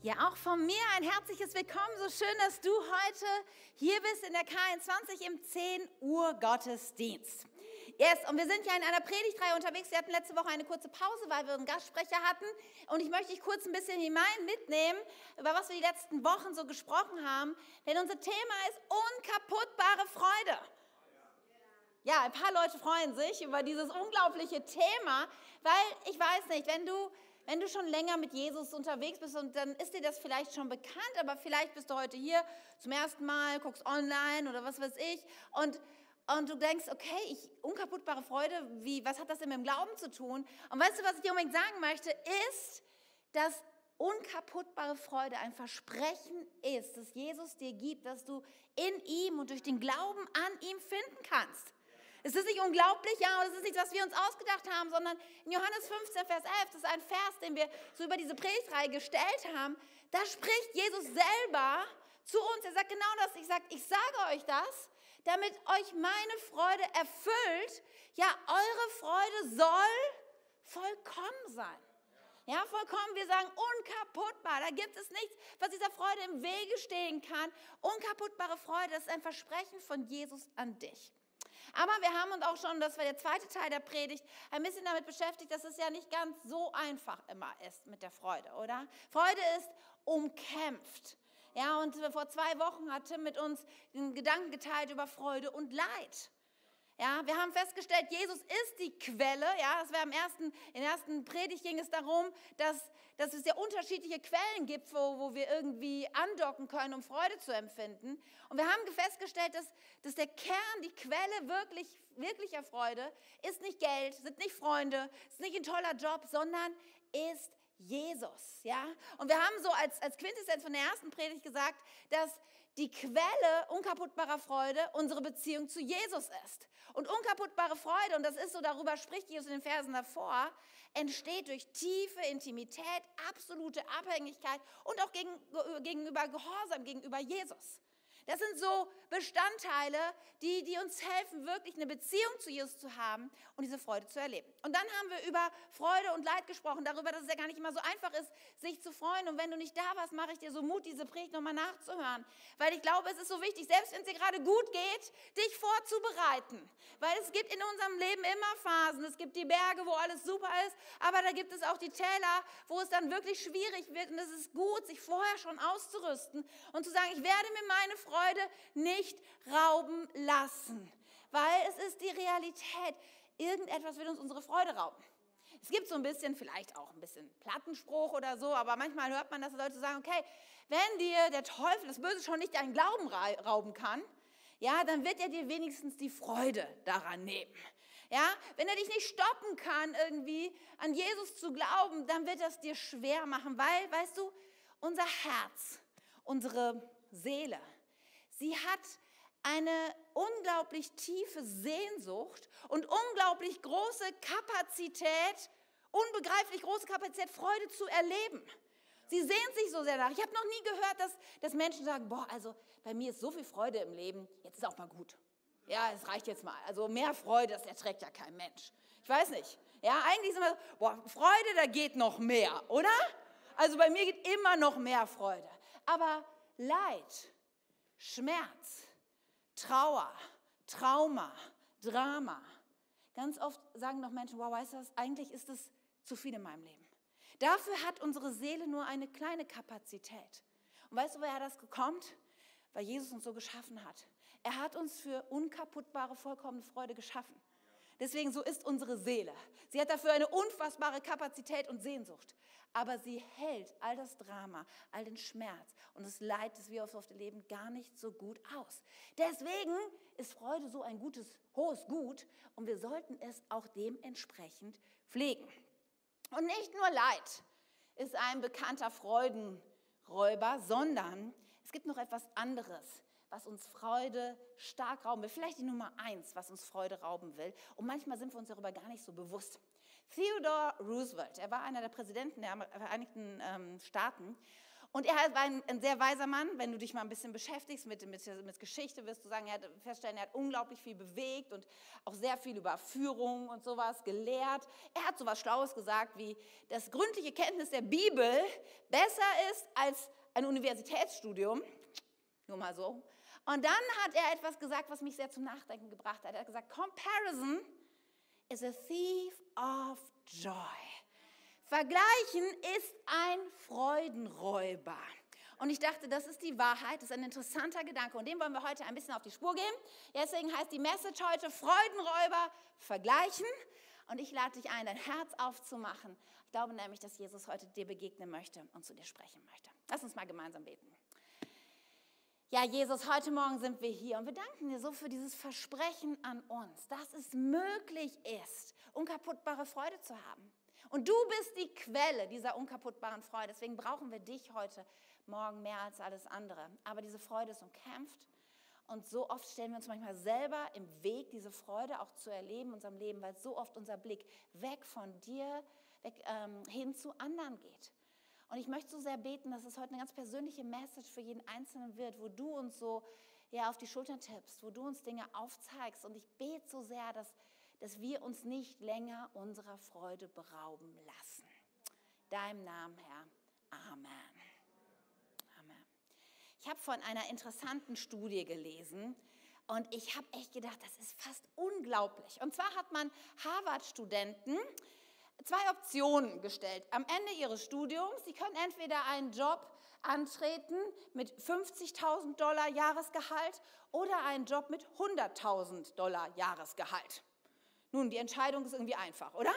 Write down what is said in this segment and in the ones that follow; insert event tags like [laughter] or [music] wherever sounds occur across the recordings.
Ja, auch von mir ein herzliches Willkommen. So schön, dass du heute hier bist in der K21 im 10 Uhr Gottesdienst. Yes, und wir sind ja in einer Predigtreihe unterwegs. Wir hatten letzte Woche eine kurze Pause, weil wir einen Gastsprecher hatten. Und ich möchte dich kurz ein bisschen hinein mitnehmen, über was wir die letzten Wochen so gesprochen haben. Denn unser Thema ist unkaputtbare Freude. Ja, ein paar Leute freuen sich über dieses unglaubliche Thema, weil ich weiß nicht, wenn du wenn du schon länger mit Jesus unterwegs bist und dann ist dir das vielleicht schon bekannt, aber vielleicht bist du heute hier zum ersten Mal, guckst online oder was weiß ich und und du denkst, okay, ich, unkaputtbare Freude, wie, was hat das denn mit dem Glauben zu tun? Und weißt du, was ich dir unbedingt sagen möchte, ist, dass unkaputtbare Freude ein Versprechen ist, das Jesus dir gibt, dass du in ihm und durch den Glauben an ihm finden kannst. Es ist nicht unglaublich, ja, und es ist nicht, was wir uns ausgedacht haben, sondern in Johannes 15, Vers 11, das ist ein Vers, den wir so über diese Predigtreihe gestellt haben, da spricht Jesus selber zu uns. Er sagt genau das. Ich sage, ich sage euch das, damit euch meine Freude erfüllt. Ja, eure Freude soll vollkommen sein. Ja, vollkommen. Wir sagen unkaputtbar. Da gibt es nichts, was dieser Freude im Wege stehen kann. Unkaputtbare Freude, das ist ein Versprechen von Jesus an dich. Aber wir haben uns auch schon, das war der zweite Teil der Predigt, ein bisschen damit beschäftigt, dass es ja nicht ganz so einfach immer ist mit der Freude, oder? Freude ist umkämpft. Ja, und vor zwei Wochen hat Tim mit uns den Gedanken geteilt über Freude und Leid. Ja, wir haben festgestellt, Jesus ist die Quelle. Ja, es war im ersten, in der ersten Predigt ging es darum, dass, dass es ja unterschiedliche Quellen gibt, wo, wo wir irgendwie andocken können, um Freude zu empfinden. Und wir haben festgestellt, dass, dass der Kern, die Quelle wirklich, wirklicher Freude ist nicht Geld, sind nicht Freunde, ist nicht ein toller Job, sondern ist Jesus, ja. Und wir haben so als, als Quintessenz von der ersten Predigt gesagt, dass die Quelle unkaputtbarer Freude unsere Beziehung zu Jesus ist. Und unkaputtbare Freude, und das ist so, darüber spricht Jesus in den Versen davor, entsteht durch tiefe Intimität, absolute Abhängigkeit und auch gegenüber Gehorsam gegenüber Jesus. Das sind so Bestandteile, die, die uns helfen, wirklich eine Beziehung zu Jesus zu haben und diese Freude zu erleben. Und dann haben wir über Freude und Leid gesprochen, darüber, dass es ja gar nicht immer so einfach ist, sich zu freuen. Und wenn du nicht da warst, mache ich dir so Mut, diese Predigt nochmal nachzuhören. Weil ich glaube, es ist so wichtig, selbst wenn es dir gerade gut geht, dich vorzubereiten. Weil es gibt in unserem Leben immer Phasen. Es gibt die Berge, wo alles super ist, aber da gibt es auch die Täler, wo es dann wirklich schwierig wird. Und es ist gut, sich vorher schon auszurüsten und zu sagen, ich werde mir meine Freude Freude nicht rauben lassen, weil es ist die Realität. Irgendetwas will uns unsere Freude rauben. Es gibt so ein bisschen, vielleicht auch ein bisschen Plattenspruch oder so, aber manchmal hört man, dass Leute sagen, okay, wenn dir der Teufel, das Böse schon nicht deinen Glauben rauben kann, ja, dann wird er dir wenigstens die Freude daran nehmen. Ja, wenn er dich nicht stoppen kann, irgendwie an Jesus zu glauben, dann wird das dir schwer machen, weil, weißt du, unser Herz, unsere Seele, Sie hat eine unglaublich tiefe Sehnsucht und unglaublich große Kapazität, unbegreiflich große Kapazität, Freude zu erleben. Sie sehnt sich so sehr nach. Ich habe noch nie gehört, dass, dass Menschen sagen, boah, also bei mir ist so viel Freude im Leben, jetzt ist auch mal gut. Ja, es reicht jetzt mal. Also mehr Freude, das erträgt ja kein Mensch. Ich weiß nicht. Ja, eigentlich ist immer so, boah, Freude, da geht noch mehr, oder? Also bei mir geht immer noch mehr Freude. Aber Leid, Schmerz, Trauer, Trauma, Drama. Ganz oft sagen doch Menschen, wow, weißt du was, eigentlich ist es zu viel in meinem Leben. Dafür hat unsere Seele nur eine kleine Kapazität. Und weißt du, woher das kommt? Weil Jesus uns so geschaffen hat. Er hat uns für unkaputtbare, vollkommene Freude geschaffen. Deswegen so ist unsere Seele. Sie hat dafür eine unfassbare Kapazität und Sehnsucht. Aber sie hält all das Drama, all den Schmerz und das Leid, das wir oft leben, gar nicht so gut aus. Deswegen ist Freude so ein gutes, hohes Gut und wir sollten es auch dementsprechend pflegen. Und nicht nur Leid ist ein bekannter Freudenräuber, sondern es gibt noch etwas anderes was uns Freude stark rauben will. Vielleicht die Nummer eins, was uns Freude rauben will. Und manchmal sind wir uns darüber gar nicht so bewusst. Theodore Roosevelt, er war einer der Präsidenten der Vereinigten ähm, Staaten. Und er war ein, sehr weiser Mann. Wenn du dich mal ein bisschen beschäftigst mit, mit, mit Geschichte, wirst du sagen, er hat feststellen, er hat unglaublich viel bewegt und auch sehr viel über Führung und sowas gelehrt. Er hat sowas Schlaues gesagt, wie das gründliche Kenntnis der Bibel besser ist als ein Universitätsstudium. Nur mal so. Und dann hat er etwas gesagt, was mich sehr zum Nachdenken gebracht hat. Er hat gesagt, Comparison is a thief of joy. Vergleichen ist ein Freudenräuber. Und ich dachte, das ist die Wahrheit, das ist ein interessanter Gedanke und dem wollen wir heute ein bisschen auf die Spur gehen. Deswegen heißt die Message heute Freudenräuber vergleichen. Und ich lade dich ein, dein Herz aufzumachen. Ich glaube nämlich, dass Jesus heute dir begegnen möchte und zu dir sprechen möchte. Lass uns mal gemeinsam beten. Ja, Jesus, heute Morgen sind wir hier und wir danken dir so für dieses Versprechen an uns, dass es möglich ist, unkaputtbare Freude zu haben. Und du bist die Quelle dieser unkaputtbaren Freude. Deswegen brauchen wir dich heute Morgen mehr als alles andere. Aber diese Freude ist umkämpft. Und so oft stellen wir uns manchmal selber im Weg, diese Freude auch zu erleben in unserem Leben, weil so oft unser Blick weg von dir, weg ähm, hin zu anderen geht. Und ich möchte so sehr beten, dass es heute eine ganz persönliche Message für jeden Einzelnen wird, wo du uns so ja, auf die Schultern tippst, wo du uns Dinge aufzeigst. Und ich bete so sehr, dass dass wir uns nicht länger unserer Freude berauben lassen. Deinem Namen, Herr. Amen. Amen. Ich habe von einer interessanten Studie gelesen und ich habe echt gedacht, das ist fast unglaublich. Und zwar hat man Harvard-Studenten zwei Optionen gestellt. Am Ende ihres Studiums, sie können entweder einen Job antreten mit 50.000 Dollar Jahresgehalt oder einen Job mit 100.000 Dollar Jahresgehalt. Nun, die Entscheidung ist irgendwie einfach, oder?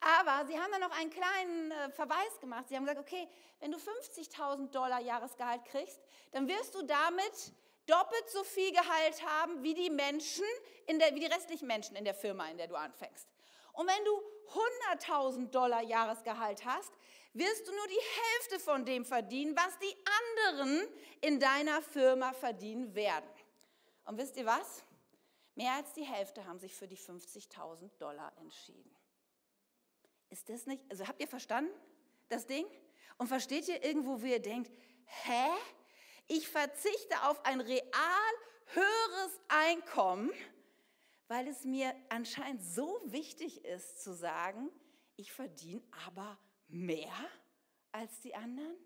Aber sie haben dann noch einen kleinen äh, Verweis gemacht. Sie haben gesagt, okay, wenn du 50.000 Dollar Jahresgehalt kriegst, dann wirst du damit doppelt so viel Gehalt haben wie die Menschen, der, wie die restlichen Menschen in der Firma, in der du anfängst. Und wenn du 100.000 Dollar Jahresgehalt hast, wirst du nur die Hälfte von dem verdienen, was die anderen in deiner Firma verdienen werden. Und wisst ihr was? Mehr als die Hälfte haben sich für die 50.000 Dollar entschieden. Ist das nicht, also habt ihr verstanden, das Ding? Und versteht ihr irgendwo, wie ihr denkt, hä? Ich verzichte auf ein real höheres Einkommen, weil es mir anscheinend so wichtig ist zu sagen, ich verdiene aber mehr als die anderen?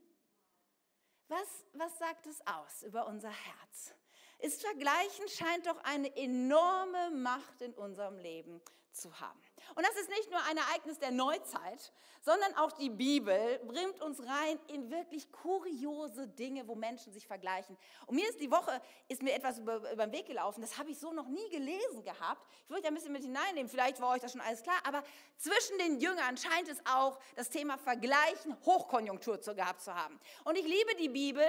Was, was sagt es aus über unser Herz? ist Vergleichen scheint doch eine enorme Macht in unserem Leben zu haben. Und das ist nicht nur ein Ereignis der Neuzeit, sondern auch die Bibel bringt uns rein in wirklich kuriose Dinge, wo Menschen sich vergleichen. Und mir ist die Woche ist mir etwas über, über den Weg gelaufen, das habe ich so noch nie gelesen gehabt. Ich würde ein bisschen mit hineinnehmen, vielleicht war euch das schon alles klar, aber zwischen den Jüngern scheint es auch das Thema Vergleichen Hochkonjunktur zu, gehabt zu haben. Und ich liebe die Bibel,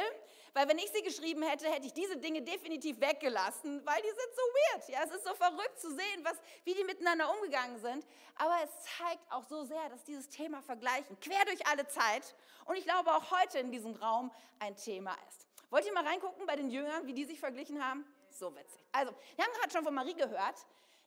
weil wenn ich sie geschrieben hätte, hätte ich diese Dinge definitiv weggelassen, weil die sind so weird. Ja, es ist so verrückt zu sehen, was, wie die miteinander umgegangen sind. Aber es zeigt auch so sehr, dass dieses Thema Vergleichen quer durch alle Zeit und ich glaube auch heute in diesem Raum ein Thema ist. Wollt ihr mal reingucken bei den Jüngern, wie die sich verglichen haben? So witzig. Also, wir haben gerade schon von Marie gehört,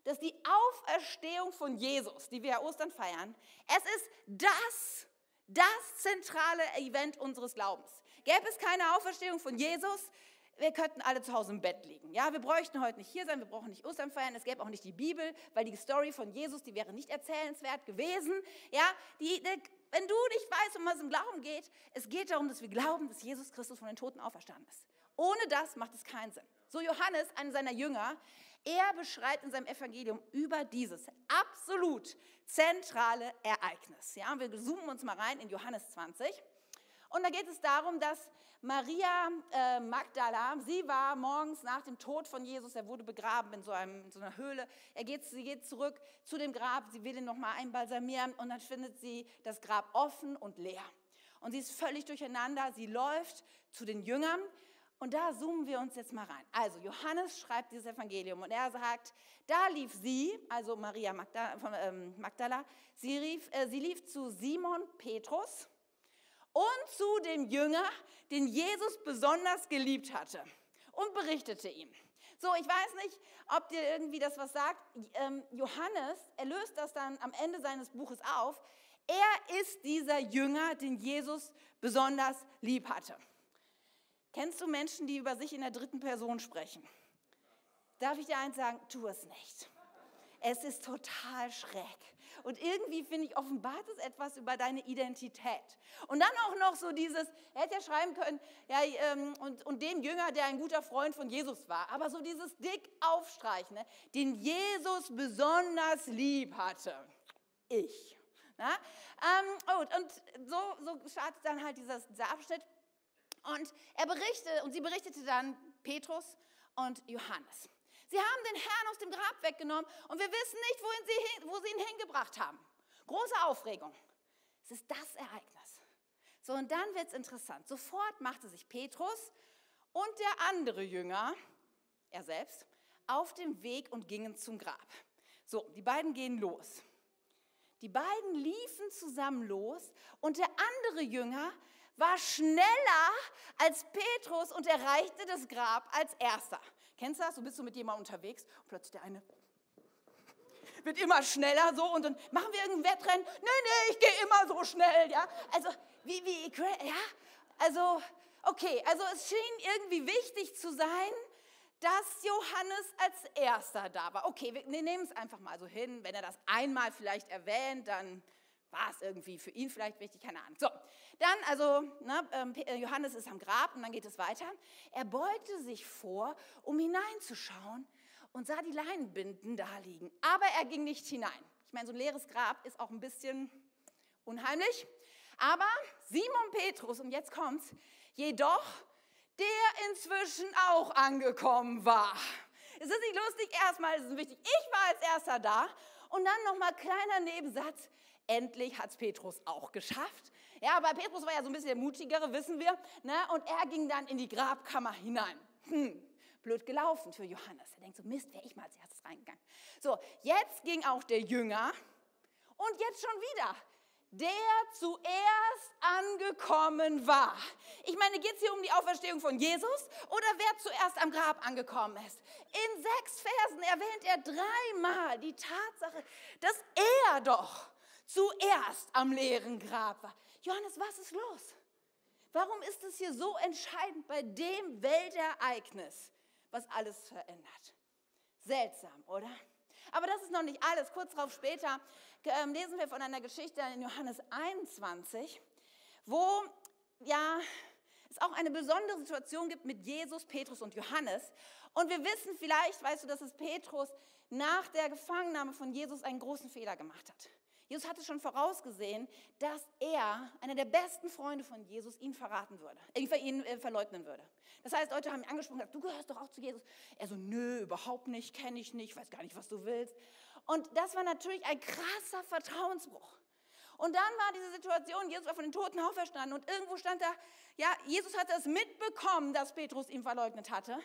dass die Auferstehung von Jesus, die wir ja Ostern feiern, es ist das, das zentrale Event unseres Glaubens. Gäbe es keine Auferstehung von Jesus, wir könnten alle zu Hause im Bett liegen. Ja, wir bräuchten heute nicht hier sein, wir brauchen nicht Ostern feiern, es gäbe auch nicht die Bibel, weil die Story von Jesus, die wäre nicht erzählenswert gewesen. Ja, die, die, wenn du nicht weißt, um was im Glauben geht, es geht darum, dass wir glauben, dass Jesus Christus von den Toten auferstanden ist. Ohne das macht es keinen Sinn. So Johannes, einer seiner Jünger, er beschreibt in seinem Evangelium über dieses absolut zentrale Ereignis. Ja, wir zoomen uns mal rein in Johannes 20. Und da geht es darum, dass Maria äh, Magdala, sie war morgens nach dem Tod von Jesus, er wurde begraben in so, einem, in so einer Höhle. Er geht, sie geht zurück zu dem Grab, sie will ihn nochmal einbalsamieren und dann findet sie das Grab offen und leer. Und sie ist völlig durcheinander, sie läuft zu den Jüngern und da zoomen wir uns jetzt mal rein. Also Johannes schreibt dieses Evangelium und er sagt, da lief sie, also Maria Magdala, von, ähm, Magdala sie, rief, äh, sie lief zu Simon Petrus und zu dem Jünger, den Jesus besonders geliebt hatte und berichtete ihm. So, ich weiß nicht, ob dir irgendwie das was sagt. Ähm, Johannes, er löst das dann am Ende seines Buches auf. Er ist dieser Jünger, den Jesus besonders lieb hatte. Kennst du Menschen, die über sich in der dritten Person sprechen? Darf ich dir eins sagen? Tu es nicht. Es ist total schräg. Und irgendwie, finde ich, offenbart es etwas über deine Identität. Und dann auch noch so dieses, er hätte ja schreiben können, ja, ähm, und, und dem Jünger, der ein guter Freund von Jesus war. Aber so dieses dick aufstreichen, ne, den Jesus besonders lieb hatte. Ich. Na? Ähm, und, und so, so startet dann halt dieser Abschnitt. Und er berichtete, und sie berichtete dann Petrus und Johannes. Sie haben den Herrn aus dem Grab weggenommen und wir wissen nicht, wohin sie hin, wo sie ihn hingebracht haben. Große Aufregung. Es ist das Ereignis. So, und dann wird es interessant. Sofort machte sich Petrus und der andere Jünger, er selbst, auf den Weg und gingen zum Grab. So, die beiden gehen los. Die beiden liefen zusammen los und der andere Jünger war schneller als Petrus und erreichte das Grab als erster. Kennst du das? Du bist so mit jemandem unterwegs und plötzlich der eine wird immer schneller so und dann machen wir irgendein Wettrennen. Nee, nee, ich gehe immer so schnell, ja. Also, wie, wie, ja. Also, okay, also es schien irgendwie wichtig zu sein, dass Johannes als erster da war. Okay, wir nehmen es einfach mal so hin. Wenn er das einmal vielleicht erwähnt, dann war es irgendwie für ihn vielleicht wichtig, keine Ahnung. So, dann also, ne, ähm, äh, Johannes ist am Grab und dann geht es weiter. Er beugte sich vor, um hineinzuschauen und sah die Leinenbinden da liegen. Aber er ging nicht hinein. Ich meine, so ein leeres Grab ist auch ein bisschen unheimlich. Aber Simon Petrus, und jetzt kommt's, jedoch, der inzwischen auch angekommen war. Es ist nicht lustig, erstmal ist es wichtig, ich war als erster da. Und dann nochmal kleiner Nebensatz, Endlich hat es Petrus auch geschafft. Ja, aber Petrus war ja so ein bisschen der mutigere, wissen wir. Ne? Und er ging dann in die Grabkammer hinein. Hm, blöd gelaufen für Johannes. Er denkt so, Mist, wäre ich mal als erstes reingegangen. So, jetzt ging auch der Jünger und jetzt schon wieder der zuerst angekommen war. Ich meine, geht es hier um die Auferstehung von Jesus oder wer zuerst am Grab angekommen ist? In sechs Versen erwähnt er dreimal die Tatsache, dass er doch zuerst am leeren Grab war. Johannes, was ist los? Warum ist es hier so entscheidend bei dem Weltereignis, was alles verändert? Seltsam, oder? Aber das ist noch nicht alles. Kurz darauf später ähm, lesen wir von einer Geschichte in Johannes 21, wo ja es auch eine besondere Situation gibt mit Jesus, Petrus und Johannes. Und wir wissen vielleicht, weißt du, dass es Petrus nach der Gefangennahme von Jesus einen großen Fehler gemacht hat. Jesus hatte schon vorausgesehen, dass er, einer der besten Freunde von Jesus, ihn verraten würde, ihn äh, verleugnen würde. Das heißt, Leute haben ihn angesprochen und gesagt, du gehörst doch auch zu Jesus. Er so, nö, überhaupt nicht, kenne ich nicht, weiß gar nicht, was du willst. Und das war natürlich ein krasser Vertrauensbruch. Und dann war diese Situation, Jesus war von den Toten auferstanden und irgendwo stand da, ja, Jesus hatte es mitbekommen, dass Petrus ihn verleugnet hatte.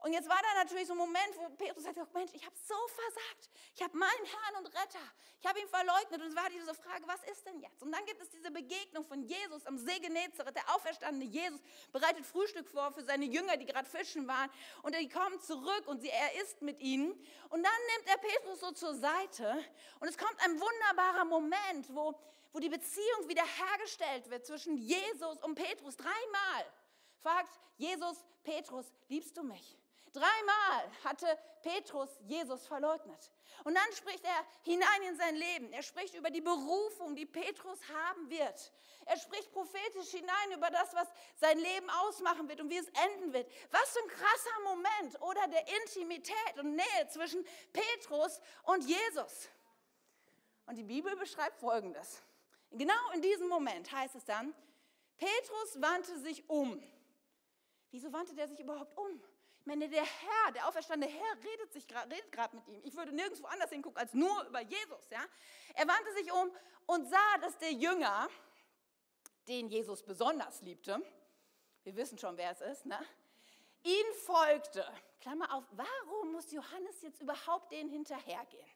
Und jetzt war da natürlich so ein Moment, wo Petrus sagte, Mensch, ich habe so versagt. Ich habe meinen Herrn und Retter, ich habe ihn verleugnet. Und es war diese Frage, was ist denn jetzt? Und dann gibt es diese Begegnung von Jesus am See Genezareth. Der auferstandene Jesus bereitet Frühstück vor für seine Jünger, die gerade fischen waren. Und die kommen zurück und sie, er isst mit ihnen. Und dann nimmt er Petrus so zur Seite. Und es kommt ein wunderbarer Moment, wo, wo die Beziehung wiederhergestellt wird zwischen Jesus und Petrus. Dreimal fragt Jesus, Petrus, liebst du mich? Dreimal hatte Petrus Jesus verleugnet. Und dann spricht er hinein in sein Leben. Er spricht über die Berufung, die Petrus haben wird. Er spricht prophetisch hinein über das, was sein Leben ausmachen wird und wie es enden wird. Was für ein krasser Moment oder der Intimität und Nähe zwischen Petrus und Jesus. Und die Bibel beschreibt Folgendes. Genau in diesem Moment heißt es dann, Petrus wandte sich um. Wieso wandte er sich überhaupt um? Meine, der Herr, der auferstandene Herr redet, sich, redet gerade mit ihm. Ich würde nirgendwo anders hingucken als nur über Jesus. Ja? Er wandte sich um und sah, dass der Jünger, den Jesus besonders liebte, wir wissen schon, wer es ist, ne? ihn folgte. Klammer auf, warum muss Johannes jetzt überhaupt den hinterhergehen?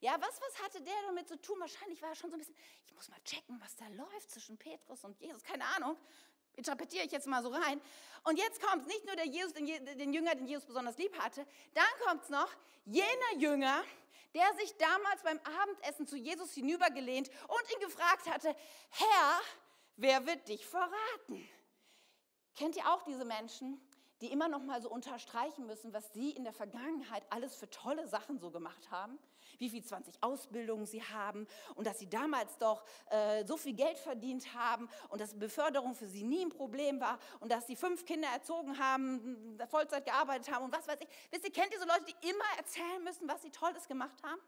Ja, was, was hatte der damit zu tun? Wahrscheinlich war er schon so ein bisschen, ich muss mal checken, was da läuft zwischen Petrus und Jesus, keine Ahnung interpretiere ich jetzt mal so rein. Und jetzt kommt nicht nur der Jesus, den, den Jünger, den Jesus besonders lieb hatte, dann kommt es noch jener Jünger, der sich damals beim Abendessen zu Jesus hinübergelehnt und ihn gefragt hatte, Herr, wer wird dich verraten? Kennt ihr auch diese Menschen, die immer noch mal so unterstreichen müssen, was sie in der Vergangenheit alles für tolle Sachen so gemacht haben? Wie viel 20 Ausbildungen sie haben und dass sie damals doch äh, so viel Geld verdient haben und dass Beförderung für sie nie ein Problem war und dass sie fünf Kinder erzogen haben, Vollzeit gearbeitet haben und was weiß ich. Wisst ihr, kennt diese Leute, die immer erzählen müssen, was sie Tolles gemacht haben?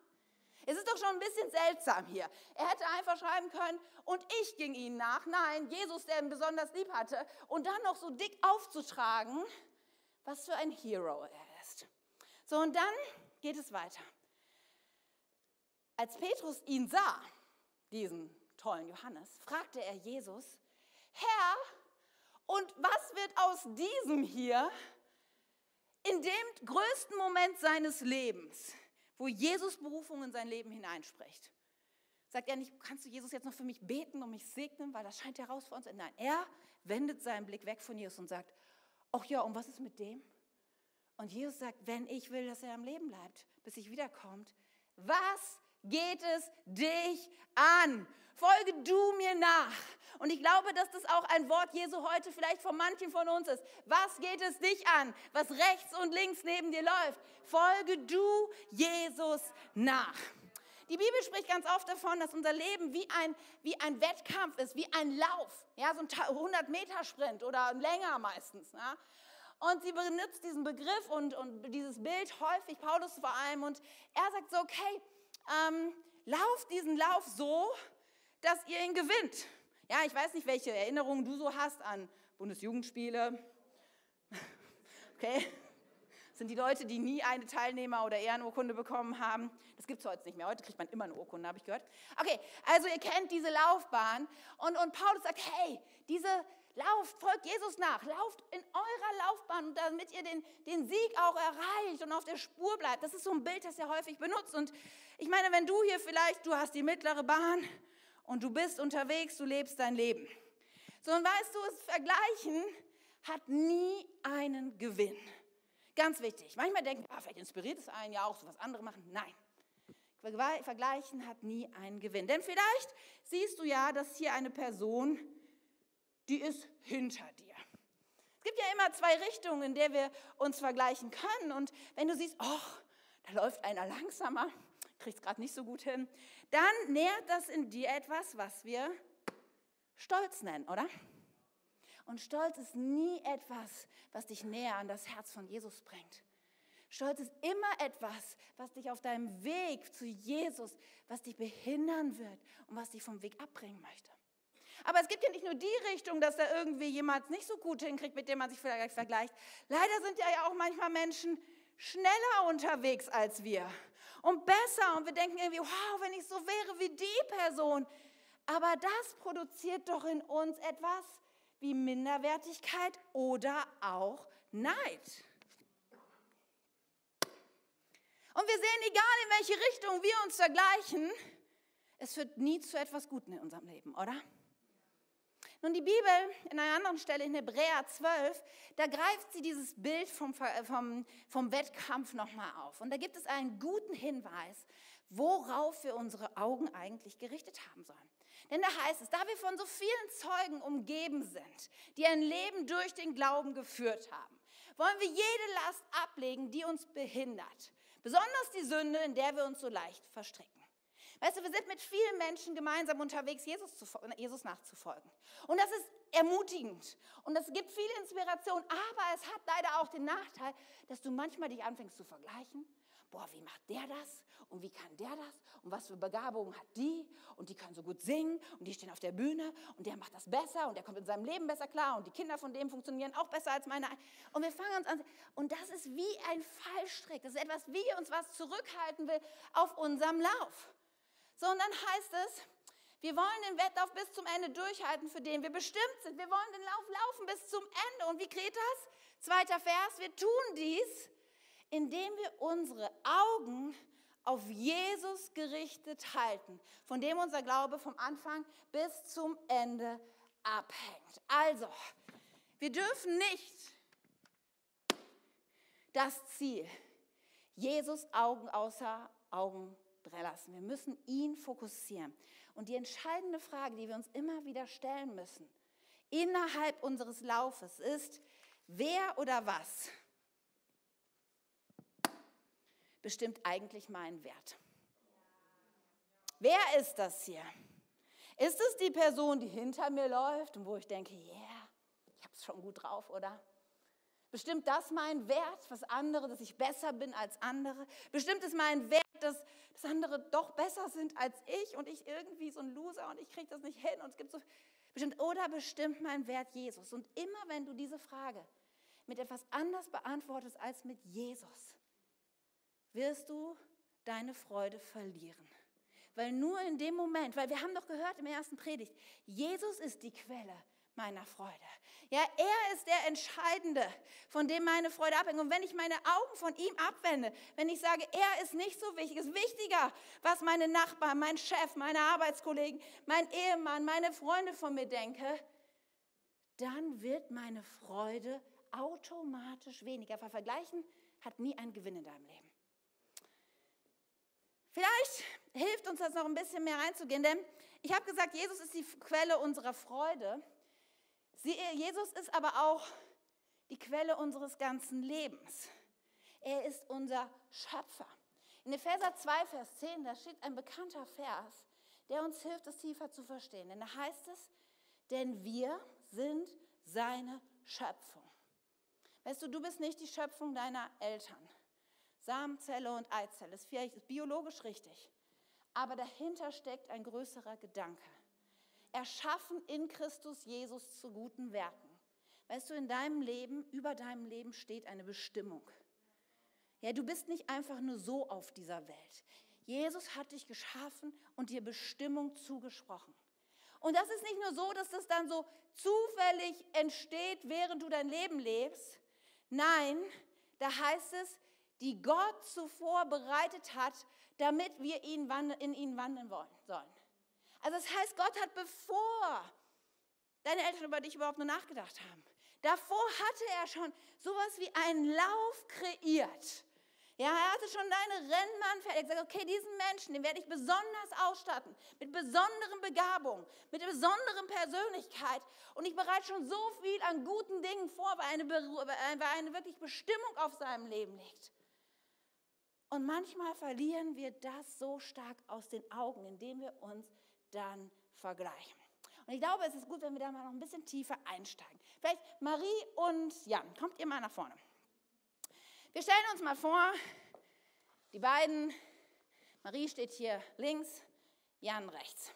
Es ist doch schon ein bisschen seltsam hier. Er hätte einfach schreiben können, und ich ging ihnen nach. Nein, Jesus, der ihn besonders lieb hatte. Und dann noch so dick aufzutragen, was für ein Hero er ist. So, und dann geht es weiter. Als Petrus ihn sah, diesen tollen Johannes, fragte er Jesus, Herr, und was wird aus diesem hier in dem größten Moment seines Lebens? wo Jesus Berufung in sein Leben hineinspricht. Sagt er nicht, kannst du Jesus jetzt noch für mich beten und mich segnen, weil das scheint herausfordernd zu sein. Nein, er wendet seinen Blick weg von Jesus und sagt, ach ja, und was ist mit dem? Und Jesus sagt, wenn ich will, dass er am Leben bleibt, bis ich wiederkommt, was geht es dich an? Folge du mir nach. Und ich glaube, dass das auch ein Wort Jesu heute vielleicht von manchen von uns ist. Was geht es dich an, was rechts und links neben dir läuft? Folge du Jesus nach. Die Bibel spricht ganz oft davon, dass unser Leben wie ein, wie ein Wettkampf ist, wie ein Lauf. Ja, so ein 100-Meter-Sprint oder länger meistens. Ja. Und sie benutzt diesen Begriff und, und dieses Bild häufig, Paulus vor allem. Und er sagt so, okay, ähm, lauft diesen Lauf so, dass ihr ihn gewinnt. Ja, ich weiß nicht, welche Erinnerungen du so hast an Bundesjugendspiele. [laughs] Okay, das sind die Leute, die nie eine Teilnehmer- oder Ehrenurkunde bekommen haben. Das gibt es heute nicht mehr. Heute kriegt man immer eine Urkunde, habe ich gehört. Okay, also ihr kennt diese Laufbahn. Und, und Paulus sagt, hey, diese Lauft, folgt Jesus nach, lauft in eurer Laufbahn, damit ihr den, den Sieg auch erreicht und auf der Spur bleibt. Das ist so ein Bild, das er häufig benutzt. Und ich meine, wenn du hier vielleicht, du hast die mittlere Bahn und du bist unterwegs, du lebst dein Leben. So, und weißt du, das Vergleichen hat nie einen Gewinn. Ganz wichtig. Manchmal denken, ah, vielleicht inspiriert es einen ja auch, so was andere machen. Nein. Vergleichen hat nie einen Gewinn. Denn vielleicht siehst du ja, dass hier eine Person die ist hinter dir. Es gibt ja immer zwei Richtungen, in der wir uns vergleichen können. Und wenn du siehst, oh, da läuft einer langsamer, kriegt es gerade nicht so gut hin, dann nährt das in dir etwas, was wir Stolz nennen, oder? Und Stolz ist nie etwas, was dich näher an das Herz von Jesus bringt. Stolz ist immer etwas, was dich auf deinem Weg zu Jesus, was dich behindern wird und was dich vom Weg abbringen möchte. Aber es gibt ja nicht nur die Richtung, dass da irgendwie jemand nicht so gut hinkriegt, mit dem man sich vielleicht vergleicht. Leider sind ja auch manchmal Menschen schneller unterwegs als wir und besser. Und wir denken irgendwie, wow, wenn ich so wäre wie die Person. Aber das produziert doch in uns etwas wie Minderwertigkeit oder auch Neid. Und wir sehen, egal in welche Richtung wir uns vergleichen, es führt nie zu etwas Guten in unserem Leben, oder? Nun, die Bibel in einer anderen Stelle in Hebräer 12, da greift sie dieses Bild vom, vom, vom Wettkampf nochmal auf. Und da gibt es einen guten Hinweis, worauf wir unsere Augen eigentlich gerichtet haben sollen. Denn da heißt es, da wir von so vielen Zeugen umgeben sind, die ein Leben durch den Glauben geführt haben, wollen wir jede Last ablegen, die uns behindert. Besonders die Sünde, in der wir uns so leicht verstricken. Weißt du, wir sind mit vielen Menschen gemeinsam unterwegs, Jesus, zu, Jesus nachzufolgen. Und das ist ermutigend und das gibt viel Inspiration, aber es hat leider auch den Nachteil, dass du manchmal dich anfängst zu vergleichen. Boah, wie macht der das? Und wie kann der das? Und was für Begabungen hat die? Und die kann so gut singen und die stehen auf der Bühne und der macht das besser und der kommt in seinem Leben besser klar und die Kinder von dem funktionieren auch besser als meine. Und wir fangen uns an. Und das ist wie ein Fallstrick. Das ist etwas, wie uns was zurückhalten will auf unserem Lauf. So, und dann heißt es, wir wollen den Wettlauf bis zum Ende durchhalten, für den wir bestimmt sind. Wir wollen den Lauf laufen bis zum Ende. Und wie geht das? Zweiter Vers, wir tun dies, indem wir unsere Augen auf Jesus gerichtet halten, von dem unser Glaube vom Anfang bis zum Ende abhängt. Also, wir dürfen nicht das Ziel, Jesus Augen außer Augen lassen. Wir müssen ihn fokussieren. Und die entscheidende Frage, die wir uns immer wieder stellen müssen, innerhalb unseres Laufes ist, wer oder was bestimmt eigentlich meinen Wert? Wer ist das hier? Ist es die Person, die hinter mir läuft und wo ich denke, yeah, ich habe es schon gut drauf, oder? Bestimmt das mein Wert, was andere, dass ich besser bin als andere? Bestimmt ist mein Wert, dass, dass andere doch besser sind als ich und ich irgendwie so ein Loser und ich kriege das nicht hin und es gibt so bestimmt oder bestimmt mein Wert Jesus? Und immer wenn du diese Frage mit etwas anders beantwortest als mit Jesus, wirst du deine Freude verlieren. Weil nur in dem Moment, weil wir haben doch gehört im ersten Predigt, Jesus ist die Quelle meiner Freude. Ja, er ist der Entscheidende, von dem meine Freude abhängt. Und wenn ich meine Augen von ihm abwende, wenn ich sage, er ist nicht so wichtig, ist wichtiger, was meine Nachbarn, mein Chef, meine Arbeitskollegen, mein Ehemann, meine Freunde von mir denken, dann wird meine Freude automatisch weniger. Vergleichen hat nie einen Gewinn in deinem Leben. Vielleicht hilft uns das noch ein bisschen mehr reinzugehen, denn ich habe gesagt, Jesus ist die Quelle unserer Freude. Sie, Jesus ist aber auch die Quelle unseres ganzen Lebens. Er ist unser Schöpfer. In Epheser 2, Vers 10, da steht ein bekannter Vers, der uns hilft, es tiefer zu verstehen. Denn da heißt es, denn wir sind seine Schöpfung. Weißt du, du bist nicht die Schöpfung deiner Eltern. Samenzelle und Eizelle ist vielleicht biologisch richtig, aber dahinter steckt ein größerer Gedanke. Erschaffen in Christus Jesus zu guten Werken. Weißt du, in deinem Leben, über deinem Leben steht eine Bestimmung. Ja, du bist nicht einfach nur so auf dieser Welt. Jesus hat dich geschaffen und dir Bestimmung zugesprochen. Und das ist nicht nur so, dass das dann so zufällig entsteht, während du dein Leben lebst. Nein, da heißt es, die Gott zuvor bereitet hat, damit wir in ihn wandeln wollen, sollen. Also das heißt, Gott hat bevor deine Eltern über dich überhaupt nur nachgedacht haben, davor hatte er schon sowas wie einen Lauf kreiert. Ja, er hatte schon deine Rennbahn fertig. Er gesagt, okay, diesen Menschen, den werde ich besonders ausstatten, mit besonderen Begabungen, mit besonderen Persönlichkeit. Und ich bereite schon so viel an guten Dingen vor, weil eine, weil eine wirklich Bestimmung auf seinem Leben liegt. Und manchmal verlieren wir das so stark aus den Augen, indem wir uns dann vergleichen. Und ich glaube, es ist gut, wenn wir da mal noch ein bisschen tiefer einsteigen. Vielleicht Marie und Jan, kommt ihr mal nach vorne. Wir stellen uns mal vor, die beiden, Marie steht hier links, Jan rechts.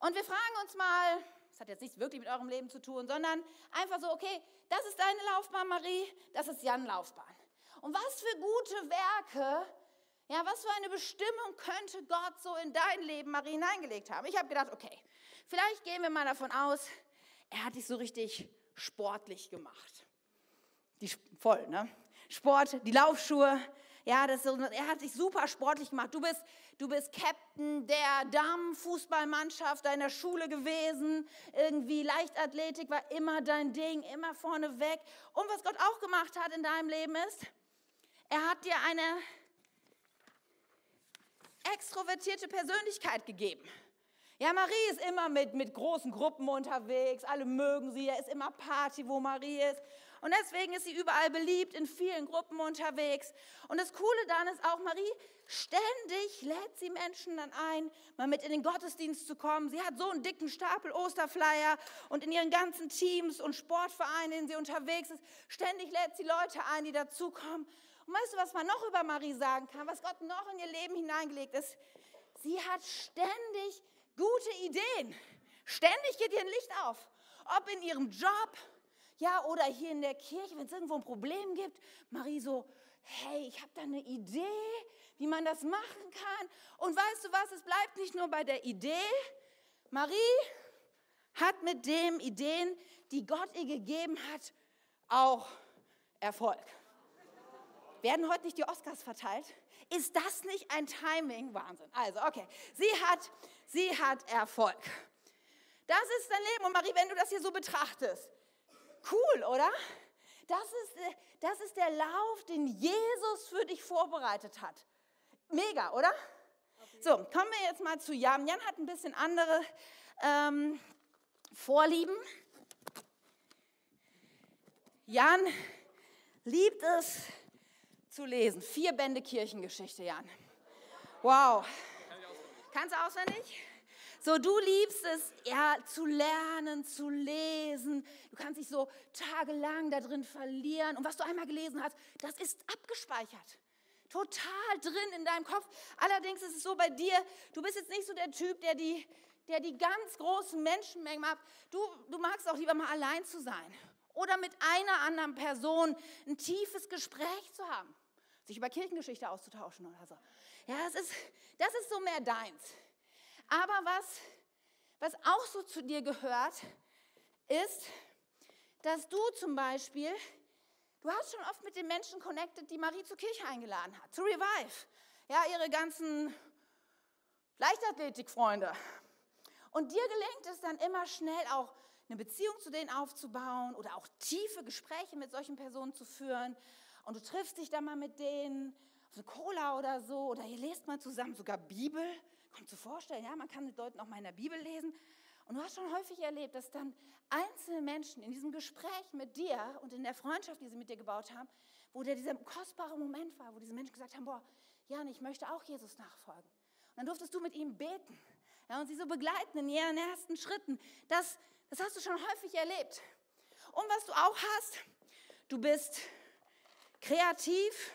Und wir fragen uns mal, das hat jetzt nichts wirklich mit eurem Leben zu tun, sondern einfach so, okay, das ist deine Laufbahn, Marie, das ist Jan Laufbahn. Und was für gute Werke, ja, was für eine Bestimmung könnte Gott so in dein Leben, Marie, hineingelegt haben? Ich habe gedacht, okay, vielleicht gehen wir mal davon aus, er hat dich so richtig sportlich gemacht. Die, voll, ne? Sport, die Laufschuhe, ja, das, er hat dich super sportlich gemacht. Du bist, du bist Captain der Damenfußballmannschaft deiner Schule gewesen. Irgendwie Leichtathletik war immer dein Ding, immer vorne weg. Und was Gott auch gemacht hat in deinem Leben ist, er hat dir eine extrovertierte Persönlichkeit gegeben. Ja, Marie ist immer mit, mit großen Gruppen unterwegs, alle mögen sie, er ist immer Party, wo Marie ist. Und deswegen ist sie überall beliebt, in vielen Gruppen unterwegs. Und das Coole dann ist auch, Marie, ständig lädt sie Menschen dann ein, mal mit in den Gottesdienst zu kommen. Sie hat so einen dicken Stapel Osterflyer und in ihren ganzen Teams und Sportvereinen, in denen sie unterwegs ist, ständig lädt sie Leute ein, die dazukommen. Und weißt du, was man noch über Marie sagen kann, was Gott noch in ihr Leben hineingelegt ist? Sie hat ständig gute Ideen. Ständig geht ihr ein Licht auf. Ob in ihrem Job, ja, oder hier in der Kirche, wenn es irgendwo ein Problem gibt. Marie so, hey, ich habe da eine Idee, wie man das machen kann. Und weißt du was, es bleibt nicht nur bei der Idee. Marie hat mit den Ideen, die Gott ihr gegeben hat, auch Erfolg. Werden heute nicht die Oscars verteilt? Ist das nicht ein Timing? Wahnsinn. Also, okay. Sie hat, sie hat Erfolg. Das ist dein Leben. Und Marie, wenn du das hier so betrachtest, cool, oder? Das ist, äh, das ist der Lauf, den Jesus für dich vorbereitet hat. Mega, oder? So, kommen wir jetzt mal zu Jan. Jan hat ein bisschen andere ähm, Vorlieben. Jan liebt es zu lesen. Vier Bände Kirchengeschichte, Jan. Wow. Kannst du auswendig? So, du liebst es, ja, zu lernen, zu lesen. Du kannst dich so tagelang da drin verlieren. Und was du einmal gelesen hast, das ist abgespeichert. Total drin in deinem Kopf. Allerdings ist es so bei dir, du bist jetzt nicht so der Typ, der die, der die ganz großen Menschenmengen macht. Du, du magst auch lieber mal allein zu sein. Oder mit einer anderen Person ein tiefes Gespräch zu haben. Sich über Kirchengeschichte auszutauschen oder so. Ja, das ist, das ist so mehr deins. Aber was, was auch so zu dir gehört, ist, dass du zum Beispiel, du hast schon oft mit den Menschen connected, die Marie zur Kirche eingeladen hat, zu Revive. Ja, ihre ganzen Leichtathletikfreunde. Und dir gelingt es dann immer schnell auch, eine Beziehung zu denen aufzubauen oder auch tiefe Gespräche mit solchen Personen zu führen. Und du triffst dich dann mal mit denen auf eine Cola oder so oder ihr lest mal zusammen sogar Bibel. Kommt zu vorstellen, ja, man kann mit Leuten auch mal in der Bibel lesen. Und du hast schon häufig erlebt, dass dann einzelne Menschen in diesem Gespräch mit dir und in der Freundschaft, die sie mit dir gebaut haben, wo der dieser kostbare Moment war, wo diese Menschen gesagt haben, boah, Jan, ich möchte auch Jesus nachfolgen. Und dann durftest du mit ihm beten ja, und sie so begleiten in ihren ersten Schritten. Das, das hast du schon häufig erlebt. Und was du auch hast, du bist kreativ,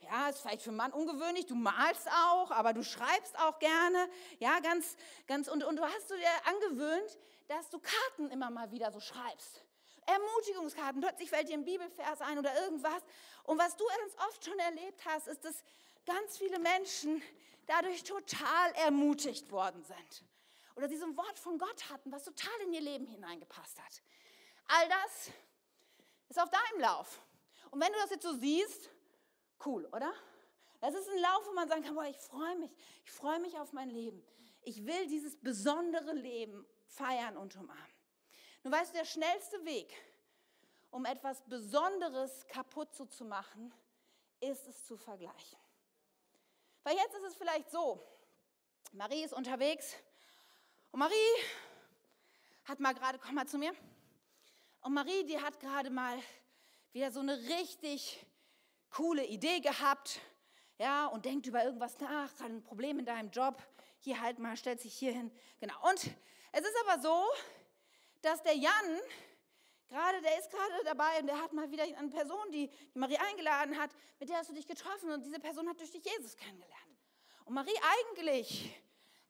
ja, ist vielleicht für einen Mann ungewöhnlich. Du malst auch, aber du schreibst auch gerne. Ja, ganz, ganz, und, und du hast du dir angewöhnt, dass du Karten immer mal wieder so schreibst. Ermutigungskarten. Plötzlich fällt dir ein Bibelvers ein oder irgendwas. Und was du ganz oft schon erlebt hast, ist, dass ganz viele Menschen dadurch total ermutigt worden sind. Oder diesem Wort von Gott hatten, was total in ihr Leben hineingepasst hat. All das ist auf deinem Lauf. Und wenn du das jetzt so siehst, Cool, oder? Das ist ein Lauf, wo man sagen kann, boah, ich freue mich, ich freue mich auf mein Leben. Ich will dieses besondere Leben feiern und umarmen. Nun weißt du, der schnellste Weg, um etwas Besonderes kaputt so zu machen, ist es zu vergleichen. Weil jetzt ist es vielleicht so, Marie ist unterwegs und Marie hat mal gerade, komm mal zu mir, und Marie, die hat gerade mal wieder so eine richtig coole Idee gehabt, ja, und denkt über irgendwas nach, hat ein Problem in deinem Job, hier halt mal, stellt sich hier hin. Genau. Und es ist aber so, dass der Jan, gerade, der ist gerade dabei und der hat mal wieder eine Person, die, die Marie eingeladen hat, mit der hast du dich getroffen und diese Person hat durch dich Jesus kennengelernt. Und Marie eigentlich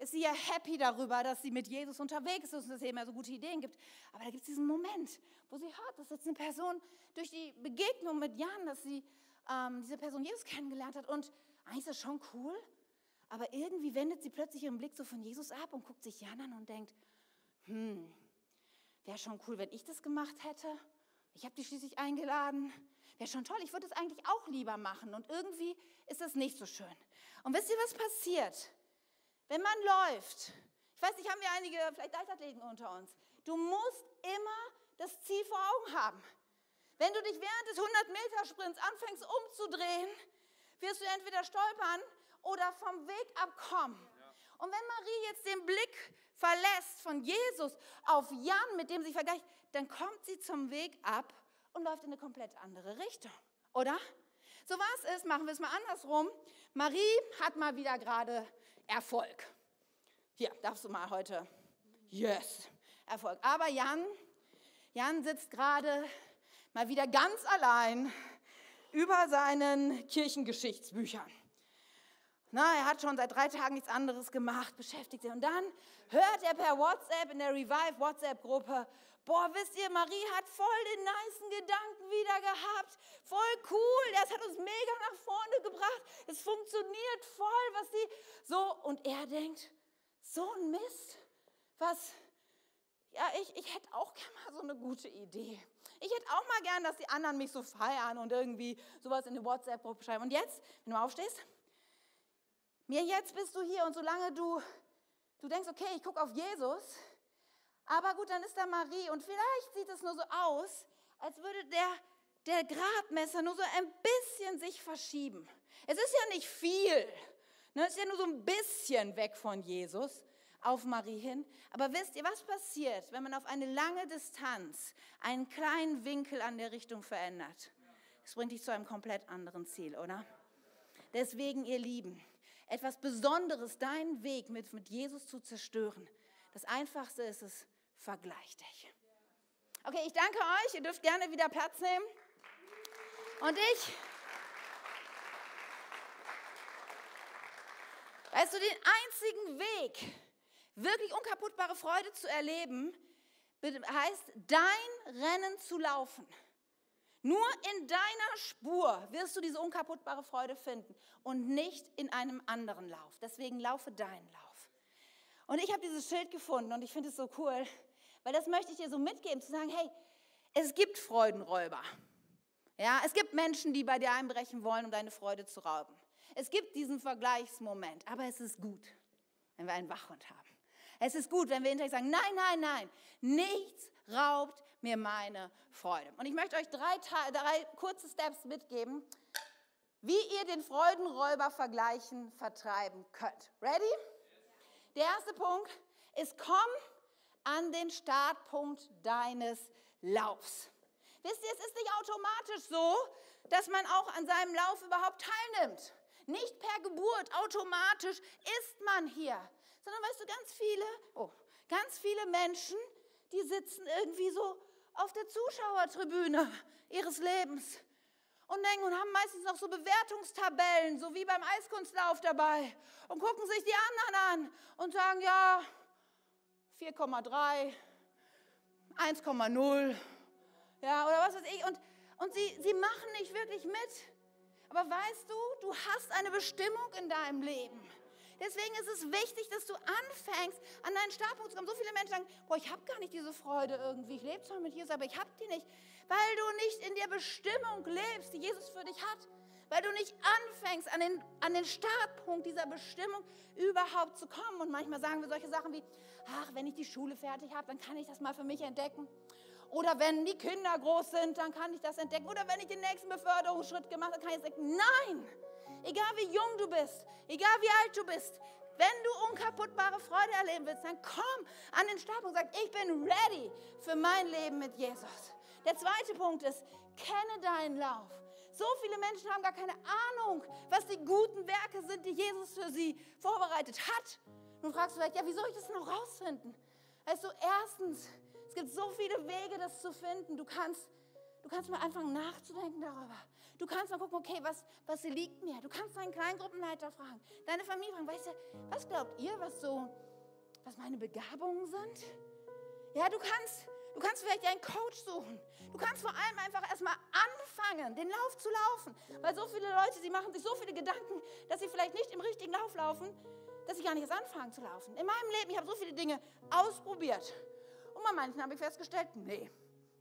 ist sie ja happy darüber, dass sie mit Jesus unterwegs ist und dass es eben so gute Ideen gibt. Aber da gibt es diesen Moment, wo sie hört, dass jetzt eine Person durch die Begegnung mit Jan, dass sie ähm, diese Person Jesus kennengelernt hat und eigentlich ist das schon cool, aber irgendwie wendet sie plötzlich ihren Blick so von Jesus ab und guckt sich Jan an und denkt, hm, wäre schon cool, wenn ich das gemacht hätte. Ich habe die schließlich eingeladen. Wäre schon toll, ich würde es eigentlich auch lieber machen. Und irgendwie ist das nicht so schön. Und wisst ihr, was passiert? Wenn man läuft, ich weiß nicht, haben wir einige vielleicht Leichtathleten unter uns, du musst immer das Ziel vor Augen haben. Wenn du dich während des 100-Meter-Sprints anfängst umzudrehen, wirst du entweder stolpern oder vom Weg abkommen. Und wenn Marie jetzt den Blick verlässt von Jesus auf Jan, mit dem sie vergleicht, dann kommt sie zum Weg ab und läuft in eine komplett andere Richtung. Oder? So was ist, machen wir es mal andersrum. Marie hat mal wieder gerade Erfolg. Hier, darfst du mal heute. Yes, Erfolg. Aber Jan, Jan sitzt gerade mal wieder ganz allein über seinen Kirchengeschichtsbüchern. Na, er hat schon seit drei Tagen nichts anderes gemacht, beschäftigt sich. Und dann hört er per WhatsApp in der Revive WhatsApp-Gruppe, boah, wisst ihr, Marie hat voll den nicen Gedanken wieder gehabt. Voll cool, das hat uns mega nach vorne gebracht. Es funktioniert voll, was sie so. Und er denkt, so ein Mist. Was? Ja, ich, ich hätte auch gerne mal so eine gute Idee. Ich hätte auch mal gern, dass die anderen mich so feiern und irgendwie sowas in die WhatsApp-Gruppe schreiben. Und jetzt, wenn du aufstehst, mir jetzt bist du hier und solange du, du denkst, okay, ich gucke auf Jesus, Aber gut, dann ist da Marie und vielleicht sieht es nur so aus, als würde der, der Gradmesser nur so ein bisschen sich verschieben. Es ist ja nicht viel. Ne? Es ist ja nur so ein bisschen weg von Jesus auf Marie hin. Aber wisst ihr, was passiert, wenn man auf eine lange Distanz einen kleinen Winkel an der Richtung verändert? Das bringt dich zu einem komplett anderen Ziel, oder? Deswegen, ihr Lieben, etwas Besonderes, deinen Weg mit, mit Jesus zu zerstören. Das Einfachste ist es, vergleich dich. Okay, ich danke euch. Ihr dürft gerne wieder Platz nehmen. Und ich, weißt du, den einzigen Weg, wirklich unkaputtbare Freude zu erleben, heißt, dein Rennen zu laufen. Nur in deiner Spur wirst du diese unkaputtbare Freude finden und nicht in einem anderen Lauf. Deswegen laufe deinen Lauf. Und ich habe dieses Schild gefunden und ich finde es so cool, weil das möchte ich dir so mitgeben, zu sagen, hey, es gibt Freudenräuber. Ja, es gibt Menschen, die bei dir einbrechen wollen, um deine Freude zu rauben. Es gibt diesen Vergleichsmoment, aber es ist gut, wenn wir einen Wachhund haben. Es ist gut, wenn wir hinterher sagen, nein, nein, nein, nichts raubt mir meine Freude. Und ich möchte euch drei, drei kurze Steps mitgeben, wie ihr den Freudenräuber vergleichen vertreiben könnt. Ready? Der erste Punkt ist, komm an den Startpunkt deines Laufs. Wisst ihr, es ist nicht automatisch so, dass man auch an seinem Lauf überhaupt teilnimmt. Nicht per Geburt automatisch ist man hier, sondern weißt du, ganz viele, oh, ganz viele Menschen, die sitzen irgendwie so auf der Zuschauertribüne ihres Lebens und denken und haben meistens noch so Bewertungstabellen, so wie beim Eiskunstlauf dabei und gucken sich die anderen an und sagen, ja, 4,3, 1,0, ja, oder was weiß ich. Und, und sie, sie machen nicht wirklich mit. Aber weißt du, du hast eine Bestimmung in deinem Leben. Deswegen ist es wichtig, dass du anfängst, an deinen Startpunkt zu kommen. So viele Menschen sagen, boah, ich habe gar nicht diese Freude irgendwie. Ich lebe zwar mit Jesus, aber ich habe die nicht, weil du nicht in der Bestimmung lebst, die Jesus für dich hat. Weil du nicht anfängst, an den, an den Startpunkt dieser Bestimmung überhaupt zu kommen. Und manchmal sagen wir solche Sachen wie, ach, wenn ich die Schule fertig habe, dann kann ich das mal für mich entdecken. Oder wenn die Kinder groß sind, dann kann ich das entdecken. Oder wenn ich den nächsten Beförderungsschritt gemacht habe, kann ich es entdecken. Nein! Egal wie jung du bist, egal wie alt du bist, wenn du unkaputtbare Freude erleben willst, dann komm an den Stab und sag, ich bin ready für mein Leben mit Jesus. Der zweite Punkt ist, kenne deinen Lauf. So viele Menschen haben gar keine Ahnung, was die guten Werke sind, die Jesus für sie vorbereitet hat. Nun fragst du vielleicht, ja, wie soll ich das noch rausfinden? Also erstens, es gibt so viele Wege, das zu finden. Du kannst, du kannst mal anfangen nachzudenken darüber. Du kannst mal gucken, okay, was, was liegt mir? Du kannst deinen Kleingruppenleiter fragen, deine Familie fragen. Weißt du, was glaubt ihr, was so, was meine Begabungen sind? Ja, du kannst, du kannst vielleicht einen Coach suchen. Du kannst vor allem einfach erstmal anfangen, den Lauf zu laufen. Weil so viele Leute, sie machen sich so viele Gedanken, dass sie vielleicht nicht im richtigen Lauf laufen, dass sie gar nicht erst anfangen zu laufen. In meinem Leben, ich habe so viele Dinge ausprobiert. Und bei manchen habe ich festgestellt, nee,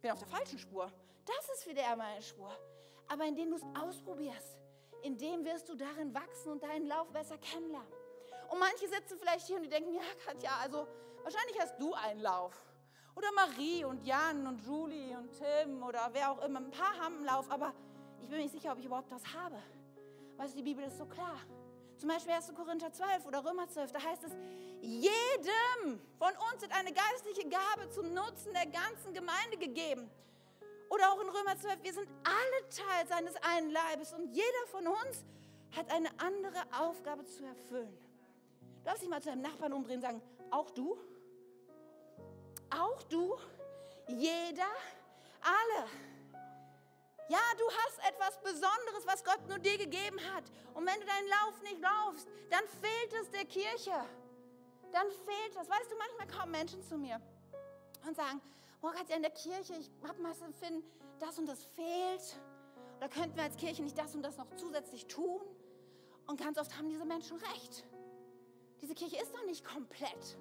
bin auf der falschen Spur. Das ist wieder meine Spur. Aber indem du es ausprobierst, in dem wirst du darin wachsen und deinen Lauf besser kennenlernen. Und manche sitzen vielleicht hier und die denken, ja Katja, also wahrscheinlich hast du einen Lauf. Oder Marie und Jan und Julie und Tim oder wer auch immer. Ein paar haben einen Lauf, aber ich bin mir nicht sicher, ob ich überhaupt das habe. Weißt du, die Bibel ist so klar. Zum Beispiel 1. Korinther 12 oder Römer 12, da heißt es, jedem von uns wird eine geistliche Gabe zum Nutzen der ganzen Gemeinde gegeben. Oder auch in Römer 12, wir sind alle Teil seines einen Leibes und jeder von uns hat eine andere Aufgabe zu erfüllen. Du darfst dich mal zu deinem Nachbarn umdrehen und sagen, auch du? Auch du? Jeder? Alle? Ja, du hast etwas Besonderes, was Gott nur dir gegeben hat. Und wenn du deinen Lauf nicht laufst, dann fehlt es der Kirche. Dann fehlt es. Weißt du, manchmal kommen Menschen zu mir und sagen, oh Gott, in der Kirche, ich habe mal das Empfinden, das und das fehlt. Oder könnten wir als Kirche nicht das und das noch zusätzlich tun? Und ganz oft haben diese Menschen recht. Diese Kirche ist noch nicht komplett.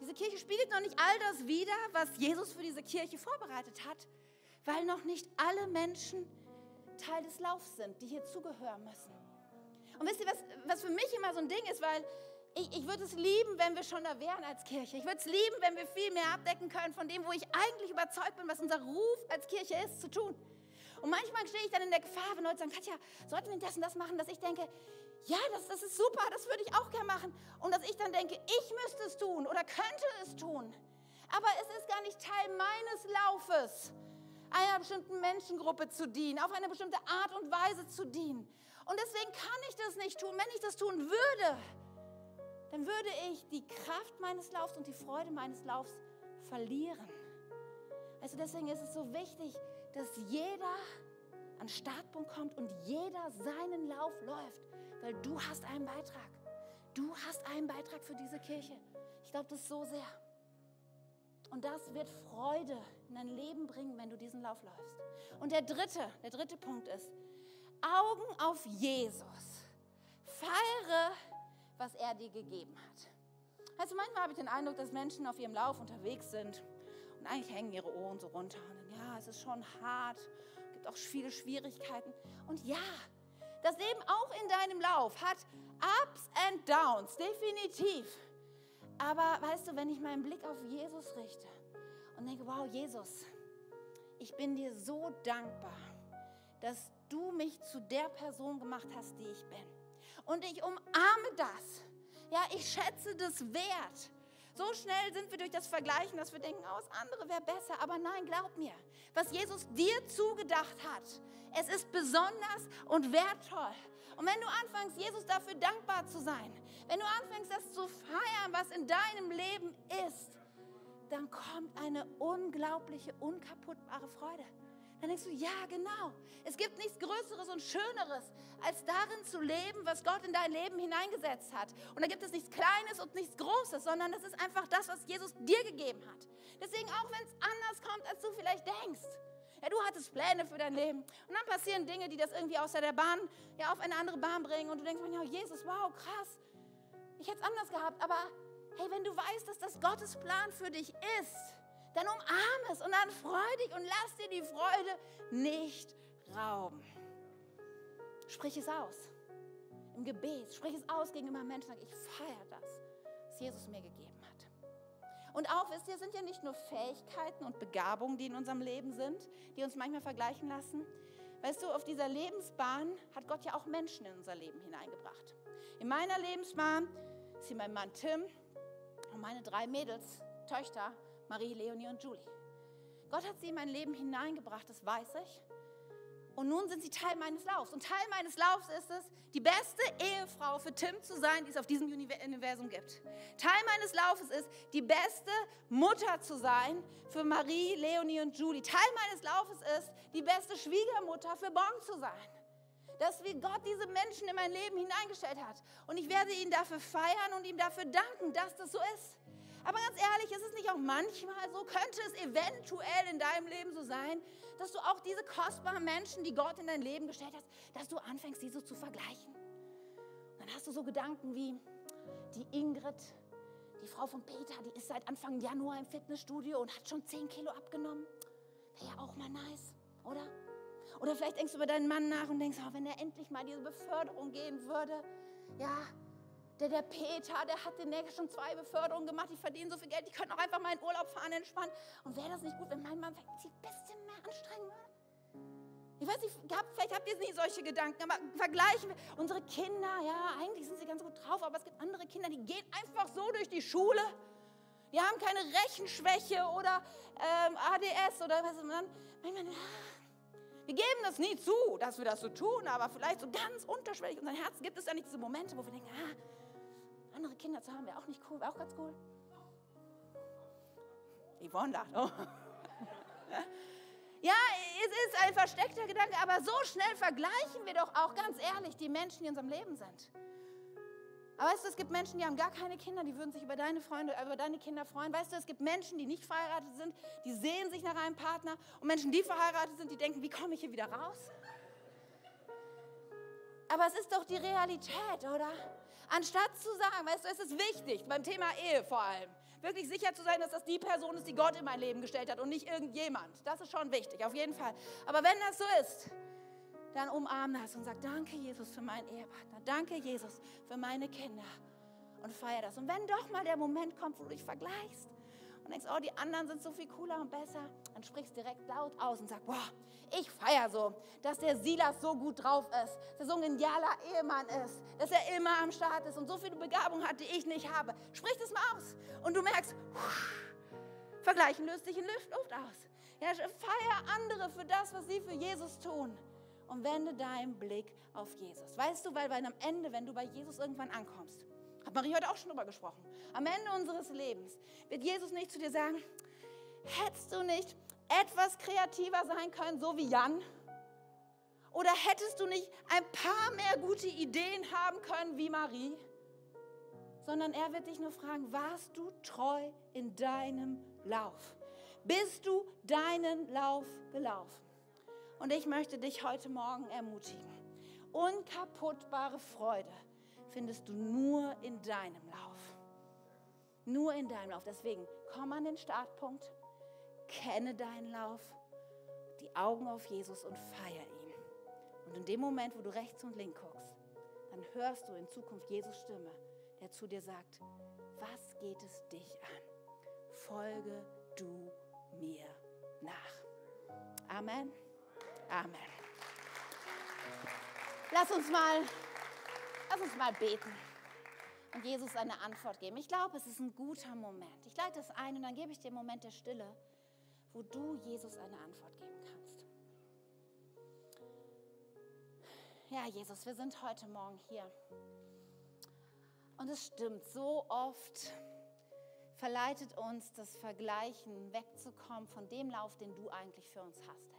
Diese Kirche spiegelt noch nicht all das wider, was Jesus für diese Kirche vorbereitet hat weil noch nicht alle Menschen Teil des Laufs sind, die hier zugehören müssen. Und wisst ihr, was, was für mich immer so ein Ding ist, weil ich, ich würde es lieben, wenn wir schon da wären als Kirche. Ich würde es lieben, wenn wir viel mehr abdecken können von dem, wo ich eigentlich überzeugt bin, was unser Ruf als Kirche ist, zu tun. Und manchmal stehe ich dann in der Gefahr, wenn Leute sagen, Katja, sollten wir das und das machen, dass ich denke, ja, das, das ist super, das würde ich auch gerne machen. Und dass ich dann denke, ich müsste es tun oder könnte es tun. Aber es ist gar nicht Teil meines Laufes, einer bestimmten Menschengruppe zu dienen, auf eine bestimmte Art und Weise zu dienen. Und deswegen kann ich das nicht tun. Wenn ich das tun würde, dann würde ich die Kraft meines Laufs und die Freude meines Laufs verlieren. Also deswegen ist es so wichtig, dass jeder an Startpunkt kommt und jeder seinen Lauf läuft, weil du hast einen Beitrag. Du hast einen Beitrag für diese Kirche. Ich glaube das so sehr. Und das wird Freude in dein Leben bringen, wenn du diesen Lauf läufst. Und der dritte, der dritte Punkt ist, Augen auf Jesus. Feiere was er dir gegeben hat. Also manchmal habe ich den Eindruck, dass Menschen auf ihrem Lauf unterwegs sind und eigentlich hängen ihre Ohren so runter. Und dann, ja, es ist schon hart, gibt auch viele Schwierigkeiten. Und ja, das Leben auch in deinem Lauf hat Ups and Downs, definitiv. Aber weißt du, wenn ich meinen Blick auf Jesus richte und denke, wow, Jesus, ich bin dir so dankbar, dass du mich zu der Person gemacht hast, die ich bin. Und ich umarme das. Ja, ich schätze das wert. So schnell sind wir durch das Vergleichen, dass wir denken, oh, das andere wäre besser. Aber nein, glaub mir, was Jesus dir zugedacht hat, es ist besonders und wertvoll. Und wenn du anfängst, Jesus dafür dankbar zu sein, wenn du anfängst, das zu feiern, was in deinem Leben ist, dann kommt eine unglaubliche, unkaputtbare Freude. Dann denkst du, ja, genau. Es gibt nichts Größeres und Schöneres, als darin zu leben, was Gott in dein Leben hineingesetzt hat. Und da gibt es nichts Kleines und nichts Großes, sondern das ist einfach das, was Jesus dir gegeben hat. Deswegen, auch wenn es anders kommt, als du vielleicht denkst. Ja, du hattest Pläne für dein Leben. Und dann passieren Dinge, die das irgendwie außer der Bahn, ja, auf eine andere Bahn bringen. Und du denkst, ja, Jesus, wow, krass. Ich hätte es anders gehabt. Aber hey, wenn du weißt, dass das Gottes Plan für dich ist, dann umarm es und dann freu dich und lass dir die Freude nicht rauben. Sprich es aus. Im Gebet, sprich es aus gegenüber Menschen. Sag, ich feiere das, was Jesus mir gegeben hat. Und auch, wisst ihr, sind ja nicht nur Fähigkeiten und Begabungen, die in unserem Leben sind, die uns manchmal vergleichen lassen. Weißt du, auf dieser Lebensbahn hat Gott ja auch Menschen in unser Leben hineingebracht. In meiner Lebensbahn ist hier mein Mann Tim und meine drei Mädels, Töchter, Marie, Leonie und Julie. Gott hat sie in mein Leben hineingebracht, das weiß ich. Und nun sind sie Teil meines Laufs. Und Teil meines Laufs ist es, die beste Ehefrau für Tim zu sein, die es auf diesem Universum gibt. Teil meines Laufes ist, die beste Mutter zu sein für Marie, Leonie und Julie. Teil meines Laufes ist, die beste Schwiegermutter für Bon zu sein. Dass wie Gott diese Menschen in mein Leben hineingestellt hat. Und ich werde ihn dafür feiern und ihm dafür danken, dass das so ist. Aber ganz ehrlich, ist es nicht auch manchmal so, könnte es eventuell in deinem Leben so sein, dass du auch diese kostbaren Menschen, die Gott in dein Leben gestellt hat, dass du anfängst, diese zu vergleichen. Und dann hast du so Gedanken wie die Ingrid, die Frau von Peter, die ist seit Anfang Januar im Fitnessstudio und hat schon 10 Kilo abgenommen. Wäre ja auch mal nice, oder? Oder vielleicht denkst du über deinen Mann nach und denkst, oh, wenn er endlich mal diese Beförderung gehen würde, ja, der, der Peter, der hat den schon zwei Beförderungen gemacht, die verdienen so viel Geld, die können auch einfach mal in Urlaub fahren, entspannen. Und wäre das nicht gut, wenn mein Mann sich ein bisschen mehr anstrengen würde? Ich weiß nicht, vielleicht habt ihr nicht solche Gedanken, aber vergleichen wir unsere Kinder, ja, eigentlich sind sie ganz gut drauf, aber es gibt andere Kinder, die gehen einfach so durch die Schule. Die haben keine Rechenschwäche oder ähm, ADS oder was immer. Manchmal, wir geben das nie zu, dass wir das so tun, aber vielleicht so ganz unterschwellig in unserem Herzen gibt es ja nicht diese Momente, wo wir denken, ah, andere Kinder zu haben, wäre auch nicht cool, wäre auch ganz cool. Yvonne lacht, oh. Ja, es ist ein versteckter Gedanke, aber so schnell vergleichen wir doch auch ganz ehrlich die Menschen, die in unserem Leben sind. Aber weißt du, es gibt Menschen, die haben gar keine Kinder, die würden sich über deine Freunde, über deine Kinder freuen. Weißt du, es gibt Menschen, die nicht verheiratet sind, die sehen sich nach einem Partner. Und Menschen, die verheiratet sind, die denken, wie komme ich hier wieder raus? Aber es ist doch die Realität, oder? Anstatt zu sagen, weißt du, es ist wichtig, beim Thema Ehe vor allem, wirklich sicher zu sein, dass das die Person ist, die Gott in mein Leben gestellt hat und nicht irgendjemand. Das ist schon wichtig, auf jeden Fall. Aber wenn das so ist, dann umarm das und sag, danke Jesus für meinen Ehepartner, danke Jesus für meine Kinder. und feier das. Und wenn doch mal der Moment kommt, wo du dich vergleichst und denkst, oh, die anderen sind so viel cooler und besser, dann sprichst direkt laut aus und sag, boah, ich feier so, dass der Silas so gut drauf ist, dass er so ein genialer Ehemann ist, dass er immer am Start ist und so viele Begabung hat, die ich nicht habe. Sprich das mal aus und du merkst, Vergleichen löst sich in Luft aus. Ja, feier andere für das, was sie für Jesus tun und wende deinen Blick auf Jesus. Weißt du, weil, weil am Ende, wenn du bei Jesus irgendwann ankommst, hat Marie heute auch schon drüber gesprochen, am Ende unseres Lebens wird Jesus nicht zu dir sagen, hättest du nicht etwas kreativer sein können, so wie Jan? Oder hättest du nicht ein paar mehr gute Ideen haben können wie Marie? Sondern er wird dich nur fragen, warst du treu in deinem Lauf? Bist du deinen Lauf gelaufen? Und ich möchte dich heute Morgen ermutigen. Unkaputtbare Freude findest du nur in deinem Lauf. Nur in deinem Lauf. Deswegen komm an den Startpunkt, kenne deinen Lauf, die Augen auf Jesus und feier ihn. Und in dem Moment, wo du rechts und links guckst, dann hörst du in Zukunft Jesus Stimme, der zu dir sagt, was geht es dich an? Folge du mir nach. Amen. Amen. Lass uns mal, lass uns mal beten und Jesus eine Antwort geben. Ich glaube, es ist ein guter Moment. Ich leite es ein und dann gebe ich dir einen Moment der Stille, wo du Jesus eine Antwort geben kannst. Ja, Jesus, wir sind heute Morgen hier. Und es stimmt, so oft verleitet uns das Vergleichen wegzukommen von dem Lauf, den du eigentlich für uns hast.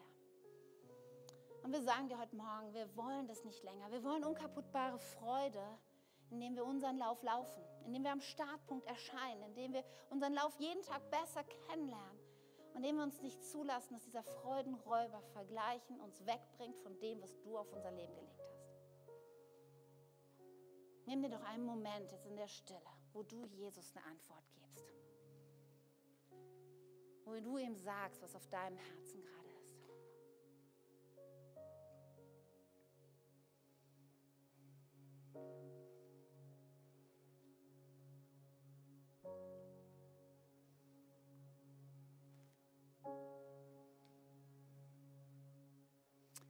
Und wir sagen dir heute Morgen, wir wollen das nicht länger. Wir wollen unkaputtbare Freude, indem wir unseren Lauf laufen, indem wir am Startpunkt erscheinen, indem wir unseren Lauf jeden Tag besser kennenlernen und indem wir uns nicht zulassen, dass dieser Freudenräuber Vergleichen uns wegbringt von dem, was du auf unser Leben gelegt hast. Nimm dir doch einen Moment jetzt in der Stille, wo du Jesus eine Antwort gibst. Wo du ihm sagst, was auf deinem Herzen gerade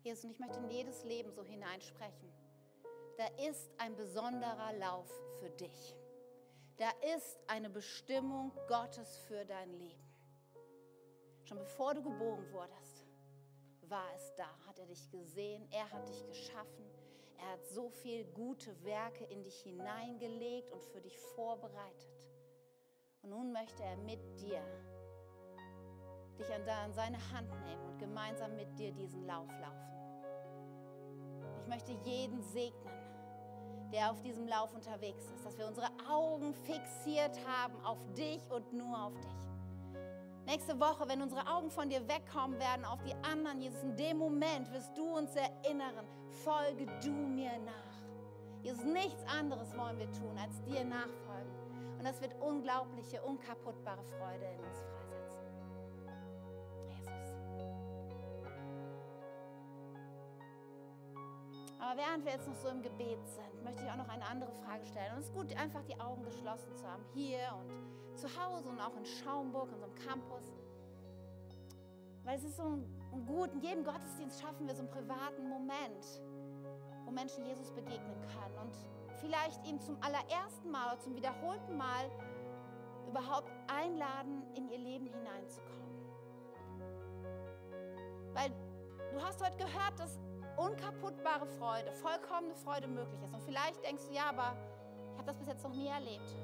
Jesus, und ich möchte in jedes Leben so hineinsprechen. Da ist ein besonderer Lauf für dich. Da ist eine Bestimmung Gottes für dein Leben. Schon bevor du geboren wurdest, war es da, hat er dich gesehen, er hat dich geschaffen, er hat so viel gute Werke in dich hineingelegt und für dich vorbereitet. Und nun möchte er mit dir dich an seine Hand nehmen und gemeinsam mit dir diesen Lauf laufen. Ich möchte jeden segnen, der auf diesem Lauf unterwegs ist, dass wir unsere Augen fixiert haben auf dich und nur auf dich. Nächste Woche, wenn unsere Augen von dir wegkommen werden auf die anderen, Jesus, in dem Moment wirst du uns erinnern, folge du mir nach. Jesus, nichts anderes wollen wir tun, als dir nachfolgen. Und das wird unglaubliche, unkaputtbare Freude in uns freisetzen. Aber während wir jetzt noch so im Gebet sind, möchte ich auch noch eine andere Frage stellen. Und es ist gut, einfach die Augen geschlossen zu haben, hier und zu Hause und auch in Schaumburg, unserem Campus. Weil es ist so ein gut, in jedem Gottesdienst schaffen wir so einen privaten Moment, wo Menschen Jesus begegnen können und vielleicht ihm zum allerersten Mal oder zum wiederholten Mal überhaupt einladen, in ihr Leben hineinzukommen. Weil du hast heute gehört, dass unkaputtbare Freude, vollkommene Freude möglich ist. Und vielleicht denkst du, ja, aber ich habe das bis jetzt noch nie erlebt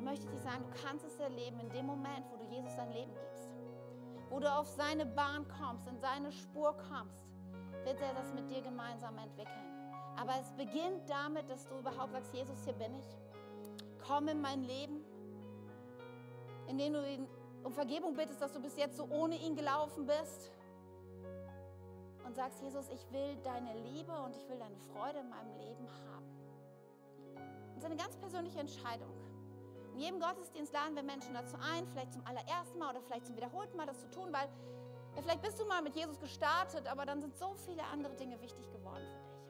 dann möchte ich dir sagen, du kannst es erleben in dem Moment, wo du Jesus dein Leben gibst. Wo du auf seine Bahn kommst, in seine Spur kommst, wird er das mit dir gemeinsam entwickeln. Aber es beginnt damit, dass du überhaupt sagst, Jesus, hier bin ich. Komm in mein Leben, indem du ihn um Vergebung bittest, dass du bis jetzt so ohne ihn gelaufen bist. Und sagst, Jesus, ich will deine Liebe und ich will deine Freude in meinem Leben haben. Es ist eine ganz persönliche Entscheidung. In jedem Gottesdienst laden wir Menschen dazu ein, vielleicht zum allerersten Mal oder vielleicht zum wiederholten Mal das zu tun, weil ja, vielleicht bist du mal mit Jesus gestartet, aber dann sind so viele andere Dinge wichtig geworden für dich.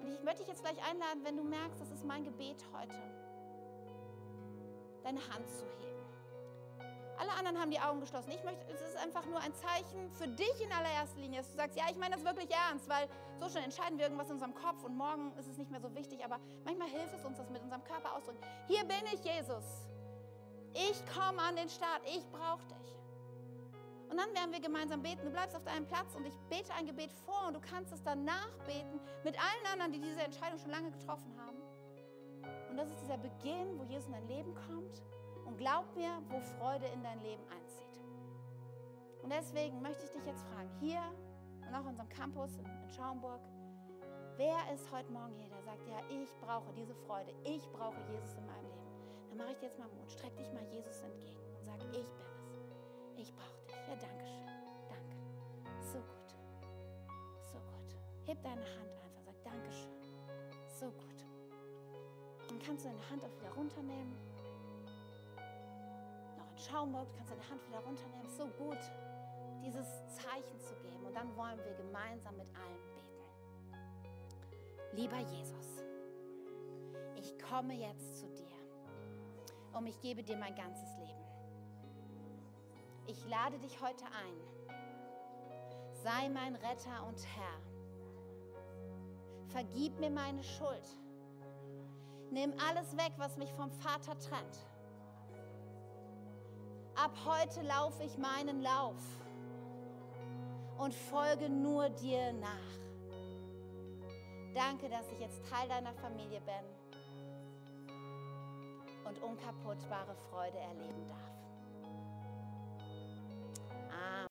Und ich möchte dich jetzt gleich einladen, wenn du merkst, das ist mein Gebet heute, deine Hand zu heben. Alle anderen haben die Augen geschlossen. Ich möchte, es ist einfach nur ein Zeichen für dich in allererster Linie, dass du sagst, ja, ich meine das wirklich ernst, weil so schnell entscheiden wir irgendwas in unserem Kopf und morgen ist es nicht mehr so wichtig, aber manchmal hilft es uns, das mit unserem Körper auszudrücken. Hier bin ich, Jesus. Ich komme an den Start. Ich brauche dich. Und dann werden wir gemeinsam beten. Du bleibst auf deinem Platz und ich bete ein Gebet vor und du kannst es dann nachbeten mit allen anderen, die diese Entscheidung schon lange getroffen haben. Und das ist dieser Beginn, wo Jesus in dein Leben kommt und glaub mir, wo Freude in dein Leben einzieht. Und deswegen möchte ich dich jetzt fragen, hier und auch in unserem Campus in, Schaumburg, wer ist heute Morgen hier, der sagt, ja, ich brauche diese Freude, ich brauche Jesus in meinem Leben. Dann mache ich dir jetzt mal Mut, streck dich mal Jesus entgegen und sag, ich bin es. Ich brauche dich. Ja, danke schön. Danke. So gut. So gut. Heb deine Hand einfach, sag Dankeschön. So gut. Dann kannst du deine Hand auch wieder runternehmen. Schaumburg, du kannst deine Hand wieder runternehmen. So gut, dieses Zeichen zu geben. Und dann wollen wir gemeinsam mit allen beten. Lieber Jesus, ich komme jetzt zu dir und ich gebe dir mein ganzes Leben. Ich lade dich heute ein. Sei mein Retter und Herr. Vergib mir meine Schuld. Nimm alles weg, was mich vom Vater trennt Ab heute laufe ich meinen Lauf und folge nur dir nach. Danke, dass ich jetzt Teil deiner Familie bin und unkaputtbare Freude erleben darf.